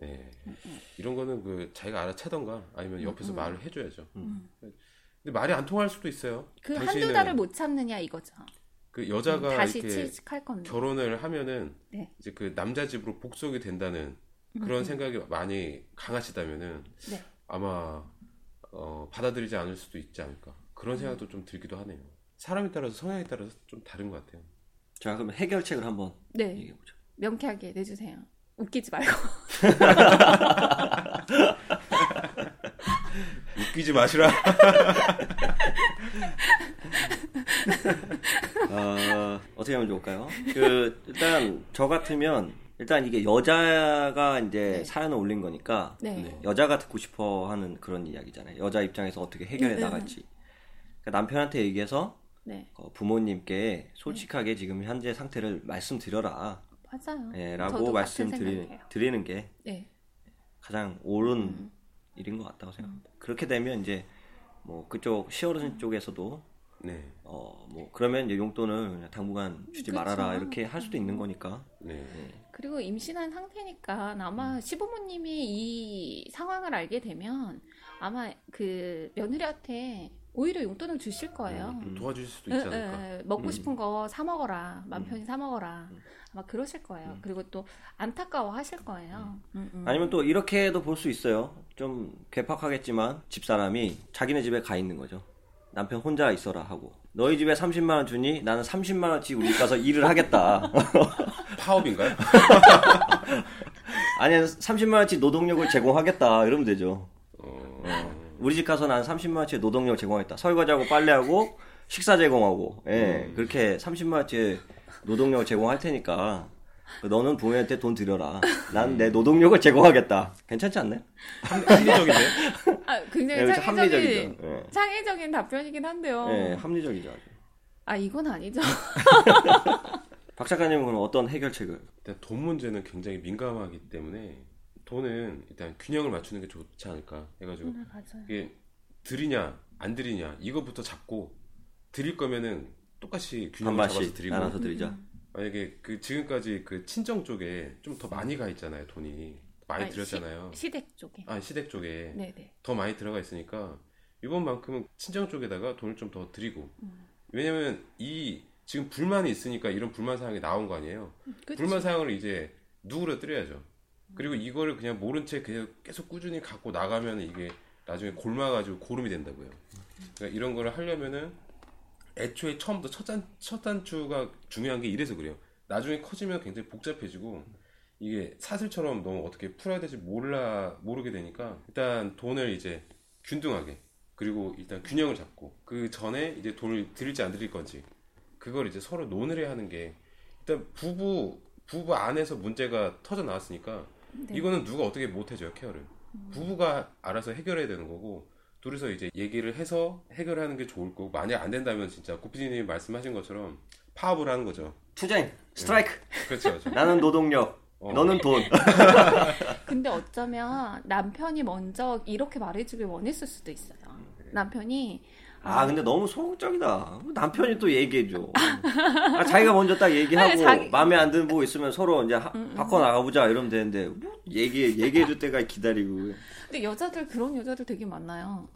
네. 음, 이런 거는 그 자기가 알아채던가 아니면 옆에서 음. 말을 해줘야죠. 음. 근데 말이 안 통할 수도 있어요. 그 한두 달을 못 참느냐 이거죠. 그 여자가 다시 이렇게 취직할 건데. 결혼을 하면은 네. 이제 그 남자 집으로 복속이 된다는 그런 음, 생각이 많이 강하시다면은 네. 아마 어, 받아들이지 않을 수도 있지 않을까 그런 음. 생각도 좀 들기도 하네요. 사람에 따라서 성향에 따라서 좀 다른 것 같아요. 자 그럼 해결책을 한번 네. 얘기해 보죠 명쾌하게 내주세요. 웃기지 말고. 웃기지 마시라. 어, 어떻게 하면 좋을까요? 그 일단 저 같으면 일단 이게 여자가 이제 네. 사연을 올린 거니까 네. 여자가 듣고 싶어 하는 그런 이야기잖아요. 여자 입장에서 어떻게 해결해 네, 네. 나갈지. 그러니까 남편한테 얘기해서 네. 어, 부모님께 솔직하게 지금 현재 상태를 말씀드려라. 맞아요. 예, 라고 같은 말씀드리, 생각이에요. 드리는 게 네. 가장 옳은 음. 일인 것 같다고 생각합니다. 그렇게 되면 이제 뭐 그쪽 시어르신 쪽에서도 네. 어 뭐 그러면 이제 용돈을 당분간 주지 그쵸. 말아라 이렇게 할 수도 있는 거니까 네. 그리고 임신한 상태니까 아마 시부모님이 이 상황을 알게 되면 아마 그 며느리한테 오히려 용돈을 주실 거예요. 좀 도와주실 수도 예, 있지 않을까. 예, 예. 먹고 싶은 거 사 먹어라. 맘 편히 사 먹어라. 아마 그러실 거예요. 그리고 또 안타까워 하실 거예요. 음, 음. 아니면 또 이렇게도 볼 수 있어요. 좀 괴팍하겠지만 집사람이 자기네 집에 가 있는 거죠. 남편 혼자 있어라 하고 너희 집에 30만 원 주니 나는 30만 원치 우리 집 가서 일을 하겠다. 파업인가요? 아니 30만 원치 노동력을 제공하겠다 이러면 되죠. 어, 우리 집 가서 난 30만 원치 노동력을 제공하겠다. 설거지하고 빨래하고 식사 제공하고 예 그렇게 30만 원치 노동력을 제공할 테니까 너는 부모한테 돈 드려라. 난 내 노동력을 제공하겠다. 괜찮지 않나요? 합리적인데? 아, 굉장히 예, 그렇죠. 창의적인. 예. 창의적인 답변이긴 한데요. 예, 합리적이죠. 아주. 아, 이건 아니죠. 박 작가님은 그럼 어떤 해결책을? 일단 돈 문제는 굉장히 민감하기 때문에 돈은 일단 균형을 맞추는 게 좋지 않을까 해가지고 맞아요. 이게 드리냐 안 드리냐 이거부터 잡고 드릴 거면은 똑같이 균형을 잡아서 드리고. 나눠서 드리자. 만약에 그 지금까지 그 친정 쪽에 좀 더 많이 가 있잖아요 돈이. 많이 아니, 들였잖아요. 시, 시댁 쪽에. 아 시댁 쪽에 네네. 더 많이 들어가 있으니까 이번만큼은 친정 쪽에다가 돈을 좀 더 드리고. 왜냐면 이 지금 불만이 있으니까 이런 불만 사항이 나온 거 아니에요? 그치? 불만 사항을 이제 누구로 뜨려야죠. 그리고 이거를 그냥 모른 채 계속, 계속 꾸준히 갖고 나가면 이게 나중에 골마가지고 고름이 된다고요. 그러니까 이런 거를 하려면은 애초에 처음부터 첫, 단, 첫 단추가 중요한 게 이래서 그래요. 나중에 커지면 굉장히 복잡해지고 이게 사슬처럼 너무 어떻게 풀어야 될지 몰라 모르게 되니까 일단 돈을 이제 균등하게 그리고 일단 균형을 잡고 그 전에 이제 돈을 드릴지 안 드릴 건지 그걸 이제 서로 논의를 해야 하는 게 일단 부부 부부 안에서 문제가 터져 나왔으니까 네. 이거는 누가 어떻게 못 해줘요 케어를. 부부가 알아서 해결해야 되는 거고 둘이서 이제 얘기를 해서 해결하는 게 좋을 거고 만약 안 된다면 진짜 고피디님이 말씀하신 것처럼 파업을 하는 거죠 투쟁, 스트라이크. 그렇죠 그렇죠 나는 노동력, 어. 너는 돈. 근데 어쩌면 남편이 먼저 이렇게 말해주길 원했을 수도 있어요. 남편이 아 근데 너무 소극적이다. 남편이 또 얘기해줘. 아, 자기가 먼저 딱 얘기하고 아니, 자기- 마음에 안 드는 거 있으면 서로 이제 하- 바꿔 나가보자 이러면 되는데 뭐 얘기 얘기해줄 때가 기다리고. 근데 여자들 그런 여자들 되게 많아요.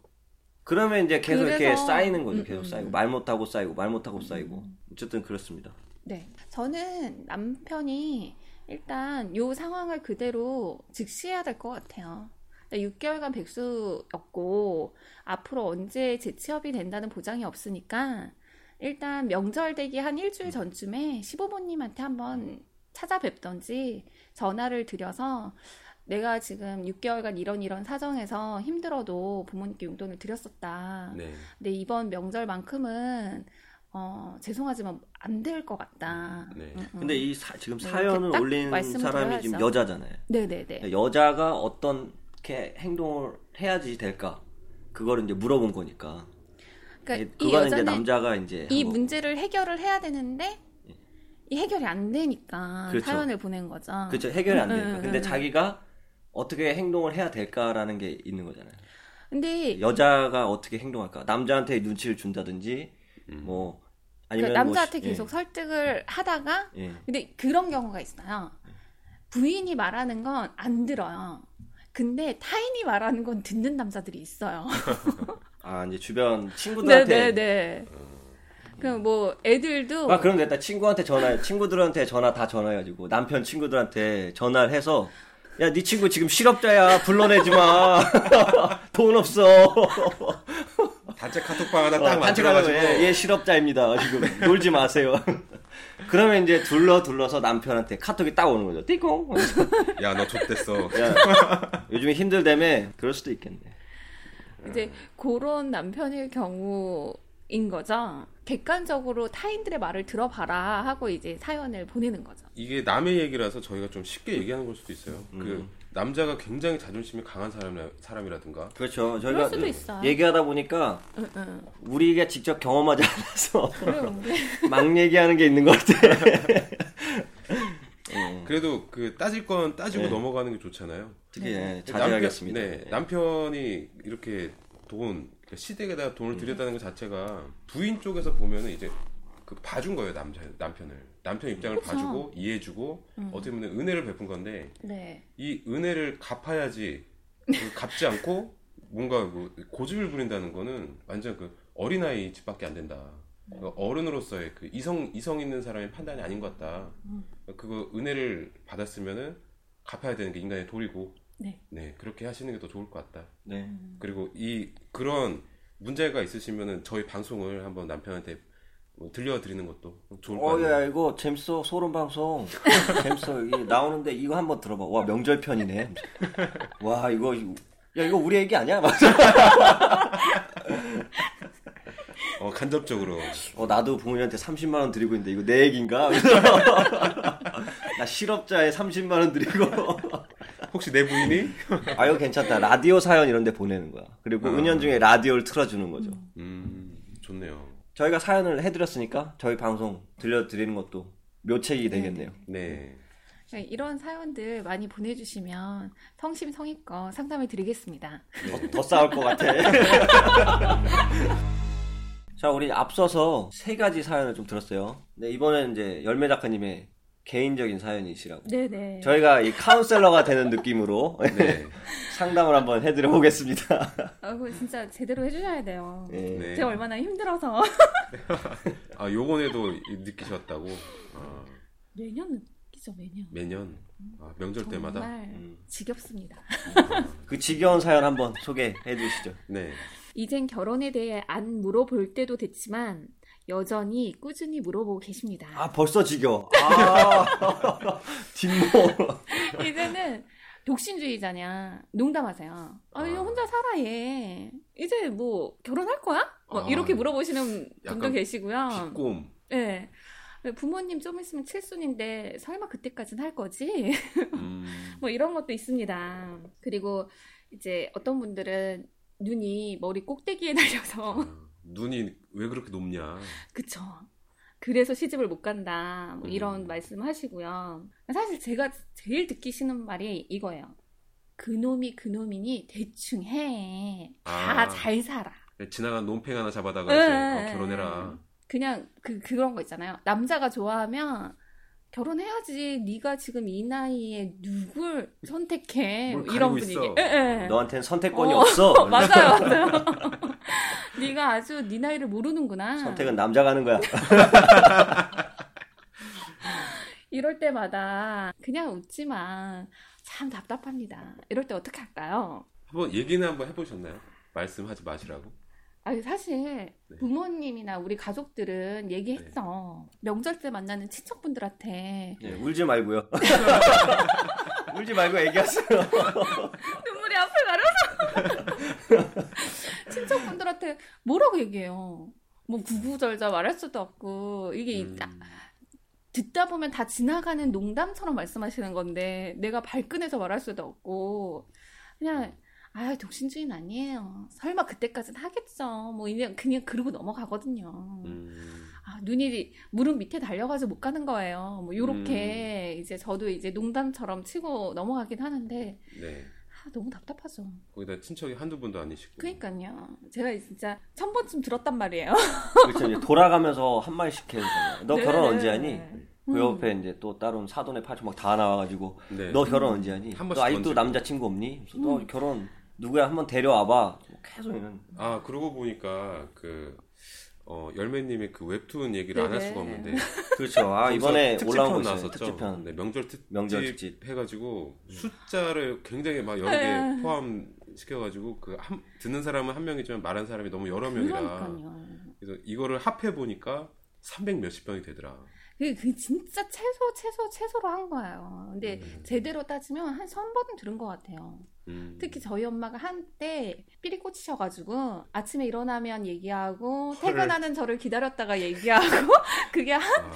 그러면 이제 계속 이렇게 그래서- 쌓이는 거죠. 음, 계속 음, 쌓이고 음. 말 못하고 쌓이고 말 못하고 쌓이고. 어쨌든 그렇습니다. 네. 저는 남편이 일단 요 상황을 그대로 직시해야 될 것 같아요. 6개월간 백수였고 앞으로 언제 재취업이 된다는 보장이 없으니까 일단 명절 되기 한 일주일 전쯤에 시부모님한테 한번 찾아뵙던지 전화를 드려서 내가 지금 6개월간 이런 이런 사정에서 힘들어도 부모님께 용돈을 드렸었다. 네 근데 이번 명절만큼은 어, 죄송하지만 안 될 것 같다. 네. 응, 응. 근데 이 사- 지금 네, 사연을 올린 사람이 지금 드려야죠. 여자잖아요. 네네네. 여자가 어떻게 행동을 해야지 될까? 그거를 이제 물어본 거니까. 그러니까 이 그거는 이제 여자는 남자가 이제 이. 문제를 해결을 해야 되는데 이 해결이 안 되니까 그렇죠. 사연을 보낸 거죠. 그렇죠 해결이 안 응, 되니까. 응, 근데 응. 자기가 어떻게 행동을 해야 될까라는 게 있는 거잖아요. 근데 여자가 어떻게 행동할까? 남자한테 눈치를 준다든지 뭐 아니면 그러니까 뭐 남자한테 시- 계속 설득을 하다가 예, 예. 근데 그런 경우가 있어요. 부인이 말하는 건 안 들어요. 근데 타인이 말하는 건 듣는 남자들이 있어요. 아 이제 주변 친구들한테 네네네. 그뭐 애들도 아 그럼 됐다 친구한테 전화 친구들한테 전화 다 전화해가지고 남편 친구들한테 전화를 해서 야 네 친구 지금 실업자야. 불러내지 마 돈 없어. 단체 카톡방 하나 어, 딱 단체 가면 만들어가지고. 얘, 얘 실업자입니다 지금. 놀지 마세요. 그러면 이제 둘러 둘러서 남편한테 카톡이 딱 오는 거죠. 띠콩. 야너 좆됐어. 야 요즘에 힘들다며? 그럴 수도 있겠네. 이제 그런 남편일 경우인 인 거죠. 객관적으로 타인들의 말을 들어봐라 하고 이제 사연을 보내는 거죠. 이게 남의 얘기라서 저희가 좀 쉽게 얘기하는 걸 수도 있어요. 음. 그 남자가 굉장히 자존심이 강한 사람 사람이라든가 그렇죠. 저희가 수도 있어요. 얘기하다 보니까 응, 응. 우리가 직접 경험하지 않아서 막 얘기하는 게 있는 것 같아. 음, 그래도 그 따질 건 따지고 네. 넘어가는 게 좋잖아요. 특히 예, 남편, 자제하겠습니다. 네, 남편이 이렇게 돈 시댁에다가 돈을 들였다는 것 자체가 부인 쪽에서 보면은 이제 그 봐준 거예요 남자 남편을 남편 입장을 그쵸. 봐주고 이해해주고 어떻게 보면 은혜를 베푼 건데 네. 이 은혜를 갚아야지 그 갚지 않고 뭔가 그 고집을 부린다는 거는 완전 그 어린아이 집밖에 안 된다. 그러니까 어른으로서의 그 이성 이성 있는 사람의 판단이 아닌 것 같다. 그거 은혜를 받았으면은 갚아야 되는 게 인간의 도리고. 네. 그렇게 하시는 게 더 좋을 것 같다. 네. 그리고 이 그런 문제가 있으시면은 저희 방송을 한번 남편한테 뭐 들려드리는 것도 좋을 것 어, 같아요. 야, 이거 재밌어. 소름 방송. 재밌어. 여기 나오는데 이거 한번 들어봐. 와, 명절 편이네. 와, 이거, 야, 이거 우리 얘기 아니야? 막. 어, 간접적으로 어, 나도 부모님한테 30만원 드리고 있는데 이거 내 얘기인가? 나 실업자에 30만원 드리고. 혹시 내 부인이 아, 이거 괜찮다. 라디오 사연 이런 데 보내는 거야. 그리고 음. 은연중에 라디오를 틀어주는 거죠. 음 좋네요. 저희가 사연을 해드렸으니까 저희 방송 들려드리는 것도 묘책이 되겠네요. 네. 그러니까 이런 사연들 많이 보내주시면 성심성의껏 상담해 드리겠습니다. 더, 더 싸울 것 같아. 자, 우리 앞서서 세 가지 사연을 좀 들었어요. 네, 이번엔 이제 열매 작가님의 개인적인 사연이시라고. 네네. 저희가 이 카운셀러가 되는 느낌으로 네. 상담을 한번 해드려 보겠습니다. 아, 그거 진짜 제대로 해주셔야 돼요. 예. 네. 제가 얼마나 힘들어서. 아 요번에도 느끼셨다고 아, 매년 느끼죠, 매년. 매년 아, 명절 때마다 정말 음. 지겹습니다. 그 지겨운 사연 한번 소개해 주시죠. 네. 이젠 결혼에 대해 안 물어볼 때도 됐지만 여전히 꾸준히 물어보고 계십니다. 아, 벌써 지겨워. 아, 뒷모. 이제는 독신주의자냐 농담하세요. 아, 얘 아. 혼자 살아 얘. 이제 뭐 결혼할 거야? 뭐 아. 이렇게 물어보시는 분도 계시고요. 비꼼 네. 부모님 좀 있으면 칠순인데 설마 그때까진 할 거지? 음, 뭐 이런 것도 있습니다. 그리고 이제 어떤 분들은 눈이 머리 꼭대기에 달려서 아, 눈이 왜 그렇게 높냐 그쵸. 그래서 시집을 못 간다. 뭐 이런 음. 말씀 하시고요. 사실 제가 제일 듣기 싫은 말이 이거예요. 그놈이 그놈이니 대충 해. 다 아. 잘 살아. 지나간 논팽 하나 잡아다가 이제 네. 어, 결혼해라 그냥 그 그런 거 있잖아요. 남자가 좋아하면 결혼해야지. 네가 지금 이 나이에 누굴 선택해? 뭘 이런 분위기. 예, 예. 너한테는 선택권이 어, 없어. 맞아요, 맞아요. 네가 아주 네 나이를 모르는구나. 선택은 남자가 하는 거야. 이럴 때마다 그냥 웃지만 참 답답합니다. 이럴 때 어떻게 할까요? 한번 얘기는 한번 해보셨나요? 말씀하지 마시라고 아 사실 네. 부모님이나 우리 가족들은 얘기했어. 명절 때 만나는 친척분들한테 예, 울지 말고요. 울지 말고 얘기하세요. 눈물이 앞을 가려서 친척분들한테 뭐라고 얘기해요? 뭐 구구절절 말할 수도 없고 이게 음, 듣다 보면 다 지나가는 농담처럼 말씀하시는 건데 내가 발끈해서 말할 수도 없고 그냥 아 독신주의는 아니에요. 설마 그때까지는 하겠죠. 뭐 그냥 그냥 그러고 넘어가거든요. 음, 아, 눈이 무릎 밑에 달려가지고 못 가는 거예요. 뭐 요렇게 음. 이제 저도 이제 농담처럼 치고 넘어가긴 하는데 네 아, 너무 답답하죠. 거기다 친척이 한두 분도 아니시고 그러니까요. 제가 진짜 천 번쯤 들었단 말이에요. 그렇죠. 이제 돌아가면서 한 마디씩 해주잖아요. 너 네, 결혼 네. 언제 하니? 그 음. 옆에 이제 또 다른 사돈의 팔촌 막다 나와가지고 네. 너 결혼 언제 하니? 한너 번씩 아직도 던지고. 남자친구 없니? 너 결혼 누구야 한번 데려와봐. 계속 이런. 아 그러고 보니까 그 어, 열매님의 그 웹툰 얘기를 안 할. 수가 없는데 그렇죠. 아 이번에 특집편 올라온 거. 나왔었죠. 특집편. 네, 명절 특집, 명절 특집. 해가지고 숫자를 굉장히 막 여러 개 네. 포함 시켜가지고 그 한, 듣는 사람은 한 명이지만 말한 사람이 너무 여러 명이라 그러니까요. 그래서 이거를 합해 보니까 300 몇십 명이 되더라. 그, 그 진짜 최소 최소 최소로 한 거예요. 근데 음. 제대로 따지면 한선 번은 들은 것 같아요. 음. 특히 저희 엄마가 한때 삐리 꽂히셔가지고 아침에 일어나면 얘기하고 헐. 퇴근하는 저를 기다렸다가 얘기하고 그게 한 아,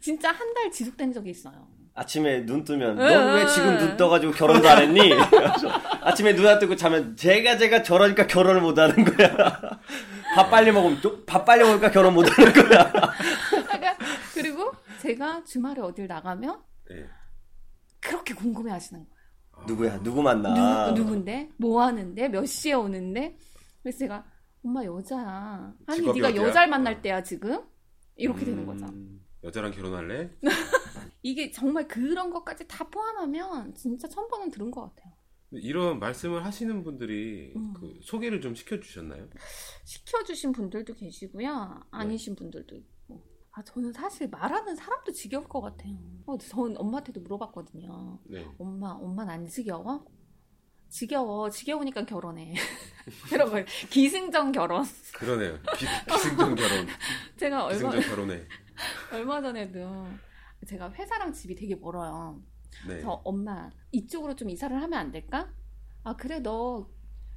진짜 한 달 지속된 적이 있어요. 아침에 눈 뜨면 응, 넌왜 응, 지금 응. 눈 떠가지고 결혼도 안 했니? 아침에 눈 안 뜨고 자면 제가 제가 저러니까 결혼을 못 하는 거야. 밥 빨리 먹으면 또밥 빨리 먹으니까 결혼 못 하는 거야. 제가 주말에 어딜 나가면 네. 그렇게 궁금해 하시는 거예요. 아, 누구야? 누구 만나? 누, 누군데? 뭐 하는데? 몇 시에 오는데? 그래서 제가 엄마 여자야. 아니 네가 어디야? 여자를 만날 때야 지금? 이렇게 되는 거죠. 음, 여자랑 결혼할래? 이게 정말 그런 것까지 다 포함하면 진짜 천 번은 들은 것 같아요. 이런 말씀을 하시는 분들이 음. 그 소개를 좀 시켜주셨나요? 시켜주신 분들도 계시고요. 아니신 분들도 있고. 아, 저는 사실 말하는 사람도 지겨울 것 같아요. 어, 전 엄마한테도 물어봤거든요. 네. 엄마, 엄마는 안 지겨워? 지겨워. 지겨우니까 결혼해. 이런 거. 기승전 결혼. 그러네요. 기, 기승전 결혼. 제가 얼마, 결혼해. 얼마 전에도 제가 회사랑 집이 되게 멀어요. 네. 그래서 엄마 이쪽으로 좀 이사를 하면 안 될까? 아 그래 너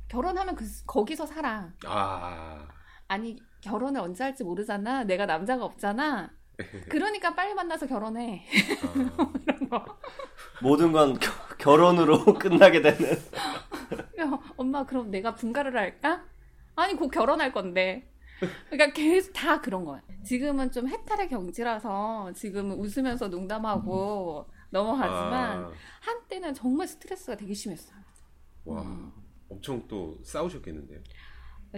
결혼하면 그, 거기서 살아. 아, 아니 결혼을 언제 할지 모르잖아. 내가 남자가 없잖아. 그러니까 빨리 만나서 결혼해. 아. 모든 건 겨- 결혼으로 끝나게 되는. 야, 엄마 그럼 내가 분가를 할까? 아니 곧 결혼할 건데. 그러니까 계속 다 그런 거예요. 지금은 좀 해탈의 경지라서 지금은 웃으면서 농담하고 넘어가지만 아, 한때는 정말 스트레스가 되게 심했어요. 와, 음. 엄청 또 싸우셨겠는데요.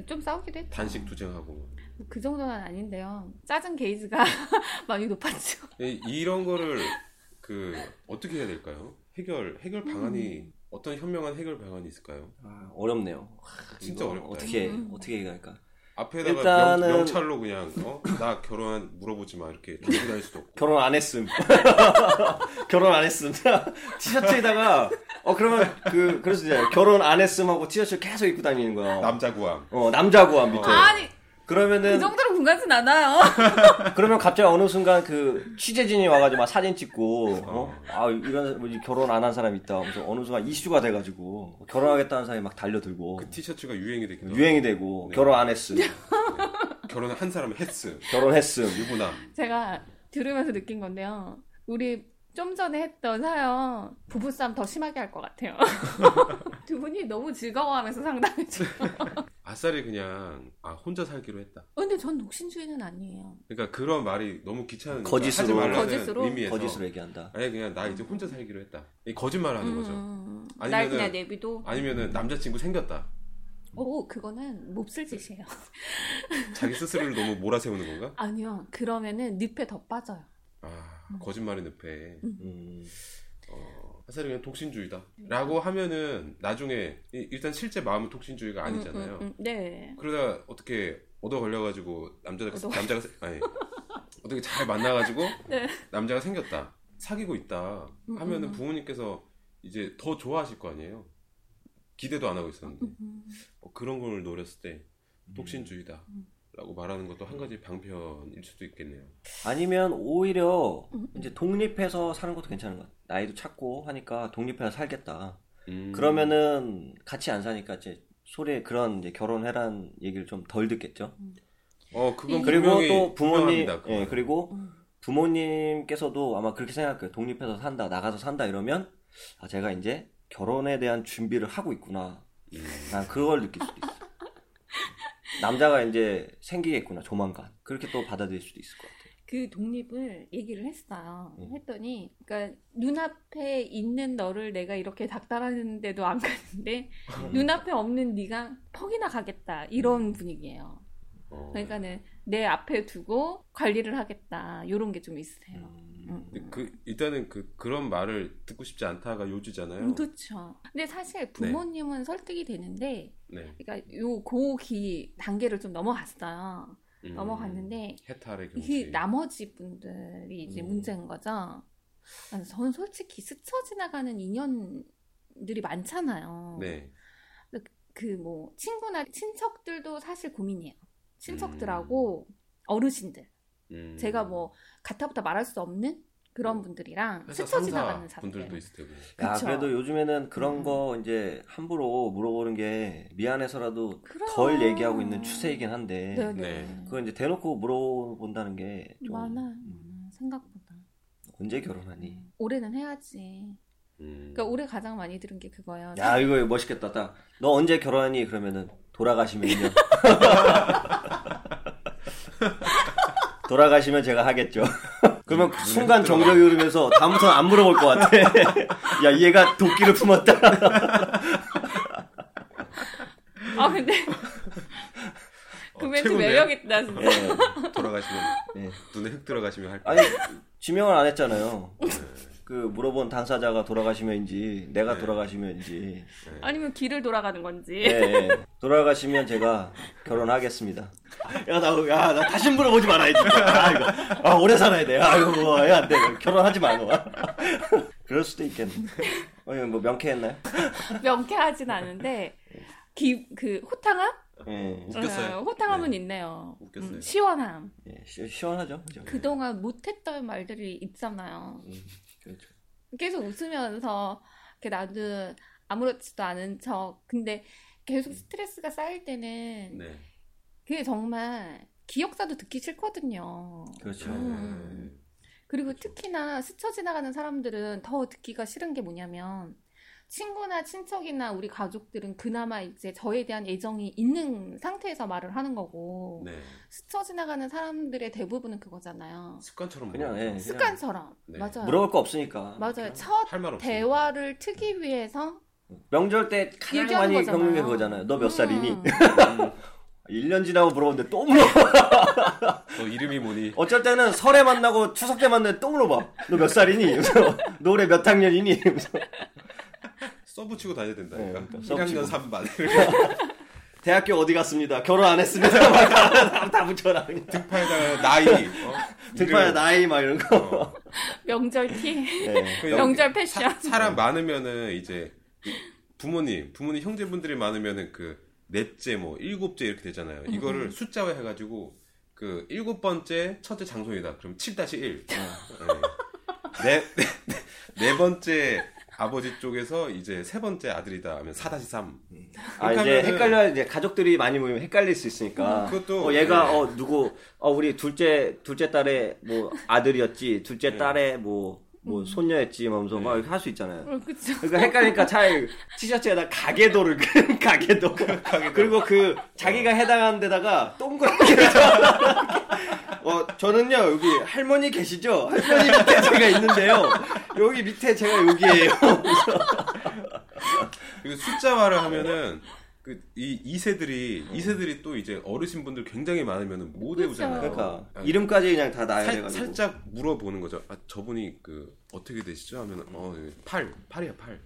좀 싸우기도 했죠. 단식 투쟁하고. 그 정도는 아닌데요. 짜증 게이지가 많이 높았죠. 이- 이런 거를 그 어떻게 해야 될까요? 해결 해결 방안이 음. 어떤 현명한 해결 방안이 있을까요? 아, 어렵네요. 진짜 이거 어렵다. 어떻게 음. 어떻게 얘기할까? 앞에다가 일단은- 명, 명찰로 그냥 어? 나 결혼 물어보지 마 이렇게 들고 다닐 수도 없고. 결혼 안 했음. 결혼 안 했음. 티셔츠에다가 어 그러면 그 그래서 이제 결혼 안 했음 하고 티셔츠 계속 입고 다니는 거야. 남자 구함. 어 남자 구함 밑에. 어. 아니 그 그러면은 정도로 궁금하진 않아요. 그러면 갑자기 어느 순간 그 취재진이 와가지고 막 사진 찍고 어? 아 이런 뭐지 결혼 안 한 사람 있다. 그래서 어느 순간 이슈가 돼가지고 결혼하겠다는 사람이 막 달려들고 그 티셔츠가 유행이 되기도 하고. 유행이 되고 네. 결혼 안 했음. 결혼을 한 사람은 했음. 결혼했음. 유부남. 제가 들으면서 느낀 건데요. 우리 좀 전에 했던 사연 부부싸움 더 심하게 할 것 같아요. 두 분이 너무 즐거워하면서 상담해줘. 아싸리 그냥 아 혼자 살기로 했다. 근데 전 독신주의는 아니에요. 그러니까 그런 말이 너무 귀찮으니까 거짓으로. 거짓으로? 의미에서 거짓으로 얘기한다. 아니 그냥 나 이제 혼자 살기로 했다. 이 거짓말 하는 거죠. 음, 날 아니면은- 그냥 내비도. 아니면은 남자친구 생겼다. 오, 그거는 몹쓸 짓이에요. 자기 스스로를 너무 몰아세우는 건가? 아니요, 그러면은 늪에 더 빠져요. 아 거짓말의 늪에 음, 어, 아싸리 그냥 독신주의다. 라고 하면은 나중에 이- 일단 실제 마음은 독신주의가 아니잖아요. 음, 음, 음, 네. 그러다 어떻게 얻어 걸려가지고 남자가 얻어 남자가 세- 아니 어떻게 잘 만나가지고 네. 남자가 생겼다 사귀고 있다 음, 하면은 음. 부모님께서 이제 더 좋아하실 거 아니에요. 기대도 안 하고 있었는데 음, 어, 그런 걸 노렸을 때 독신주의다. 음. 라고 말하는 것도 한 가지 방편일 수도 있겠네요. 아니면 오히려 음. 이제 독립해서 사는 것도 괜찮은 것 같아. 나이도 찾고 하니까 독립해서 살겠다. 음. 그러면은 같이 안 사니까 이제 소리 그런 이제 결혼해란 얘기를 좀 덜 듣겠죠. 어 그건 그리고 분명히 또 부모님. 예, 그리고 음. 부모님께서도 아마 그렇게 생각할 거예요. 독립해서 산다, 나가서 산다 이러면 아, 제가 이제 결혼에 대한 준비를 하고 있구나. 음. 난 그걸 느낄 수도 있어. 남자가 이제 생기겠구나, 조만간. 그렇게 또 받아들일 수도 있을 것 같아요. 그 독립을 얘기를 했어요. 음. 했더니, 그러니까 눈앞에 있는 너를 내가 이렇게 닥달하는데도 안 가는데 눈앞에 없는 네가 퍽이나 가겠다 이런 분위기예요. 어. 그러니까는 내 앞에 두고 관리를 하겠다 이런 게 좀 있으세요. 음, 음. 근데 그 일단은 그 그런 말을 듣고 싶지 않다가 요지잖아요. 그렇죠. 근데 사실 부모님은 설득이 되는데, 네. 그러니까 요 고기 단계를 좀 넘어갔어요. 음. 넘어갔는데 해탈의 그 경지. 나머지 분들이 이제 음. 문제인 거죠. 아니, 저는 솔직히 스쳐 지나가는 인연들이 많잖아요. 네. 그뭐 친구나 친척들도 사실 고민이에요. 친척들하고 음. 어르신들. 음. 제가 뭐 가타부터 말할 수 없는 그런 분들이랑 회사 스쳐 지나가는 사람들. 분들도 있을 테고. 야, 그쵸. 그래도 요즘에는 그런 음. 거 이제 함부로 물어보는 게 미안해서라도 그럼. 덜 얘기하고 있는 추세이긴 한데 네네. 네. 그거 이제 대놓고 물어본다는 게 좀 많아, 음, 많아 생각보다. 언제 결혼하니? 올해는 해야지. 음. 그러니까 올해 가장 많이 들은 게 그거예요. 야 이거 멋있겠다. 딱 너 언제 결혼하니? 그러면은 돌아가시면요. 돌아가시면 제가 하겠죠. 그러면 그 순간 정적이 흐르면서 다음부터는 안 물어볼 것 같아. 야 얘가 도끼를 품었다. 아 근데 그 어, 멘트? 매력 있다 진짜. 예. 돌아가시면 예. 눈에 흙 들어가시면 할 아니 지명을 안 했잖아요. 그 물어본 당사자가 돌아가시면인지 내가 네. 돌아가시면인지 아니면 길을 돌아가는 건지. 예, 예. 돌아가시면 제가 결혼하겠습니다. 야, 나, 야, 나 다시 물어보지 말아야지. 아, 이거. 아, 오래 살아야 돼. 아, 이거 뭐, 야, 안 돼. 결혼하지 마, 너. 그럴 수도 있겠네. 어, 이거 뭐, 명쾌했나요? 명쾌하진 않은데 기, 그 호탕함? 예, 웃겼어요. 어, 호탕함은 네. 있네요. 웃겼어요. 음, 시원함. 예, 시, 시원하죠. 그죠? 그동안 못했던 말들이 있잖아요. 음, 그렇죠. 계속 웃으면서 이렇게 나도 아무렇지도 않은 척. 근데 계속 스트레스가 쌓일 때는 네. 그게 정말 기억사도 듣기 싫거든요. 그렇죠. 음. 그리고 특히나 스쳐 지나가는 사람들은 더 듣기가 싫은 게 뭐냐면 친구나 친척이나 우리 가족들은 그나마 이제 저에 대한 애정이 있는 상태에서 말을 하는 거고 네. 스쳐 지나가는 사람들의 대부분은 그거잖아요. 습관처럼 그냥. 예. 그냥 습관처럼 네. 맞아요. 물어볼 거 없으니까. 맞아요. 첫. 대화를 트기 위해서 명절 때 가장 많이. 겪는 게 그거잖아요. 너 몇 살이니? 음. 1년 지나고 물어보는데 또 물어. 너 이름이 뭐니? 어쩔 때는 설에 만나고 추석 때 만나는데 또 물어봐. 너 몇 살이니? 이러면서 너 올해 몇 학년이니? 이러면서 써붙이고 다녀야 된다니까. 네, 그러니까 1학년 써붙이고. 3반. 대학교 어디 갔습니다. 결혼 안 했습니다. 막 다, 다 붙여라. 등판에다가 나이. 어? 등판에. 나이 막 이런 거. 어. 명절 티, 네. 그 명절 패션. 사, 람 많으면은 이제 부모님, 부모님 형제분들이 많으면은 그 넷째 뭐 일곱째 이렇게 되잖아요. 음, 이거를 숫자화 해가지고 그 일곱 번째 첫째 장손이다. 그럼 7-1. 네, 네, 네, 네 번째 아버지 쪽에서 이제 세 번째 아들이다 하면 4-3. 아 그렇게 이제 헷갈려 이제 가족들이 많이 모이면 헷갈릴 수 있으니까. 그것도- 어, 얘가 네. 어 누구 어 우리 둘째 둘째 딸의 뭐 아들이었지. 둘째 네. 딸의 뭐뭐 손녀였지. 하면서 막 네. 이렇게 할 수 있잖아요. 어, 그쵸. 그러니까 헷갈리니까 차라리 티셔츠에다 가계도를 그 가계도 그리고 그 자기가 해당하는 데다가 동그랗게 어 저는요 여기 할머니 계시죠? 할머니 밑에 제가 있는데요. 여기 밑에 제가 여기에요. 그리고 숫자화를 하면은 그이 이세들이 이세들이 또 이제 어르신분들 굉장히 많으면은 못. 외우잖아요. 그러니까 아, 이름까지 그냥 다 나야 살, 돼가지고 살짝 물어보는 거죠. 아 저분이 그 어떻게 되시죠? 하면은 어팔 팔이야 팔.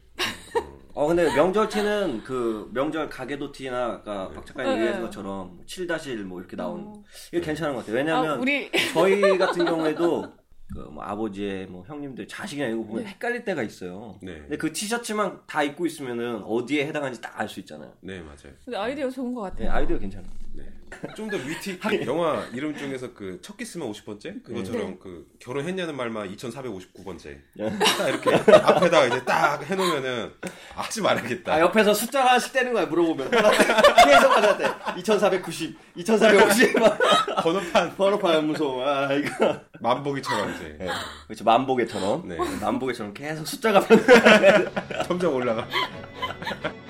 어 근데 명절 티는 그 명절 가계도 티나 아까 박 작가님 네. 얘기한 것처럼 7-1 뭐 이렇게 나온 어. 이게 괜찮은 것 같아요 아, 왜냐면 우리 저희 같은 경우에도 그 뭐 아버지의 뭐 형님들 자식이나 이거 보면 헷갈릴 때가 있어요. 네. 근데 그 티셔츠만 다 입고 있으면은 어디에 해당하는지 딱 알 수 있잖아요. 네 맞아요. 근데 아이디어 좋은 것 같아요. 네, 아이디어 괜찮아요. 네. 좀 더 위트 있게 영화 이름 중에서 그 첫 키스만 50번째 그것처럼 네. 그 결혼했냐는 말만 2459번째 네. 딱 이렇게 앞에다가 이제 딱 해놓으면은 하지 말아야겠다. 아 옆에서 숫자가 하나씩 떼는 거야 물어보면 계속 받았대 2490, 2450막 번호판 번호판 무서워. 아 이거 만보기처럼 이제 네. 그렇죠 만보개처럼 네. 만보개처럼 계속 숫자가 변. 점점 올라가.